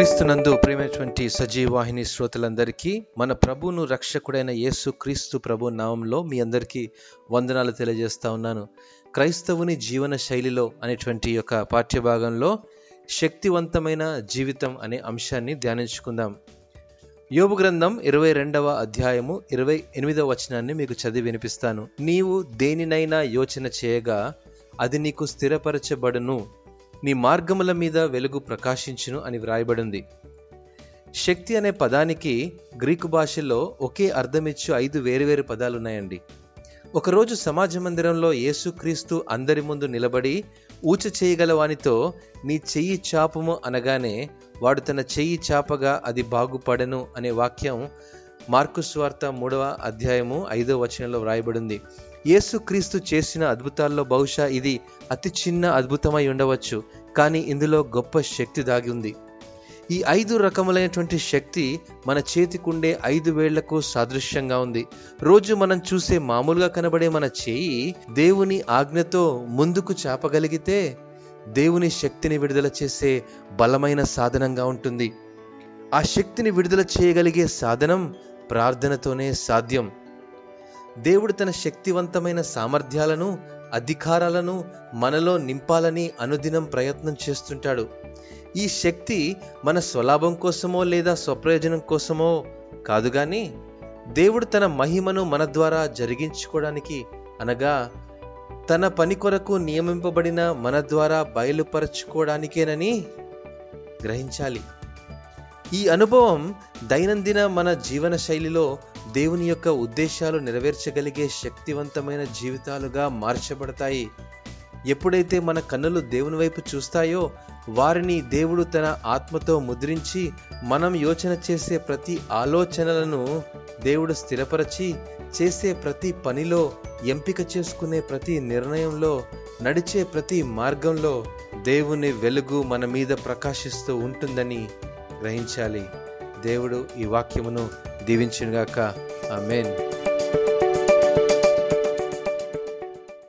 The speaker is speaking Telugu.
క్రీస్తునందు ప్రేమైనటువంటి సజీవాహిని శ్రోతలందరికీ మన ప్రభువును రక్షకుడైన యేసు క్రీస్తు ప్రభు నామంలో మీ అందరికీ వందనాలు తెలియజేస్తా ఉన్నాను. క్రైస్తవుని జీవన శైలిలో అనేటువంటి యొక్క పాఠ్యభాగంలో శక్తివంతమైన జీవితం అనే అంశాన్ని ధ్యానించుకుందాం. యోబు గ్రంథం ఇరవై రెండవ అధ్యాయము ఇరవై ఎనిమిదవ వచనాన్ని మీకు చదివి వినిపిస్తాను. నీవు దేనినైనా యోచన చేయగా అది నీకు స్థిరపరచబడును. నీ మార్గముల మీద వెలుగు ప్రకాశించును అని వ్రాయబడింది. శక్తి అనే పదానికి గ్రీకు భాషలో ఒకే అర్థమిచ్చు ఐదు వేరువేరు పదాలు ఉన్నాయండి ఒకరోజు సమాజ మందిరంలో యేసుక్రీస్తు అందరి ముందు నిలబడి ఊచ చేయగల వానితో నీ చెయ్యి చాపము అనగానే వాడు తన చెయ్యి చాపగా అది బాగుపడను అనే వాక్యం మార్కు స్వార్త మూడవ అధ్యాయము ఐదవ వచనంలో వ్రాయబడింది. యేసుక్రీస్తు చేసిన అద్భుతాల్లో బహుశా ఇది అతి చిన్న అద్భుతమై ఉండవచ్చు కానీ ఇందులో గొప్ప శక్తి దాగి ఉంది. ఈ ఐదు రకములైనటువంటి శక్తి మన చేతికుండే ఐదు వేళ్ళకు సాదృశ్యంగా ఉంది. రోజు మనం చూసే మామూలుగా కనబడే మన చేయి దేవుని ఆజ్ఞతో ముందుకు చాపగలిగితే దేవుని శక్తిని విడుదల చేసే బలమైన సాధనంగా ఉంటుంది. ఆ శక్తిని విడుదల చేయగలిగే సాధనం ప్రార్థనతోనే సాధ్యం. దేవుడు తన శక్తివంతమైన సామర్థ్యాలను అధికారాలను మనలో నింపాలని అనుదినం ప్రయత్నం చేస్తుంటాడు. ఈ శక్తి మన స్వలాభం కోసమో లేదా స్వప్రయోజనం కోసమో కాదు కానీ దేవుడు తన మహిమను మన ద్వారా జరిగించుకోవడానికి అనగా తన పని కొరకు నియమింపబడిన మన ద్వారా బయలుపరచుకోవడానికేనని గ్రహించాలి. ఈ అనుభవం దైనందిన మన జీవన శైలిలో దేవుని యొక్క ఉద్దేశాలు నెరవేర్చగలిగే శక్తివంతమైన జీవితాలుగా మార్చబడతాయి. ఎప్పుడైతే మన కన్నులు దేవుని వైపు చూస్తాయో వారిని దేవుడు తన ఆత్మతో ముద్రించి మనం యోచన చేసే ప్రతి ఆలోచనలను దేవుడు స్థిరపరచి చేసే ప్రతి పనిలో ఎంపిక చేసుకునే ప్రతి నిర్ణయంలో నడిచే ప్రతి మార్గంలో దేవుని వెలుగు మన మీద ప్రకాశిస్తూ ఉంటుందని గ్రహించాలి. దేవుడు ఈ వాక్యమును దీవించగాక ఆ మెయిన్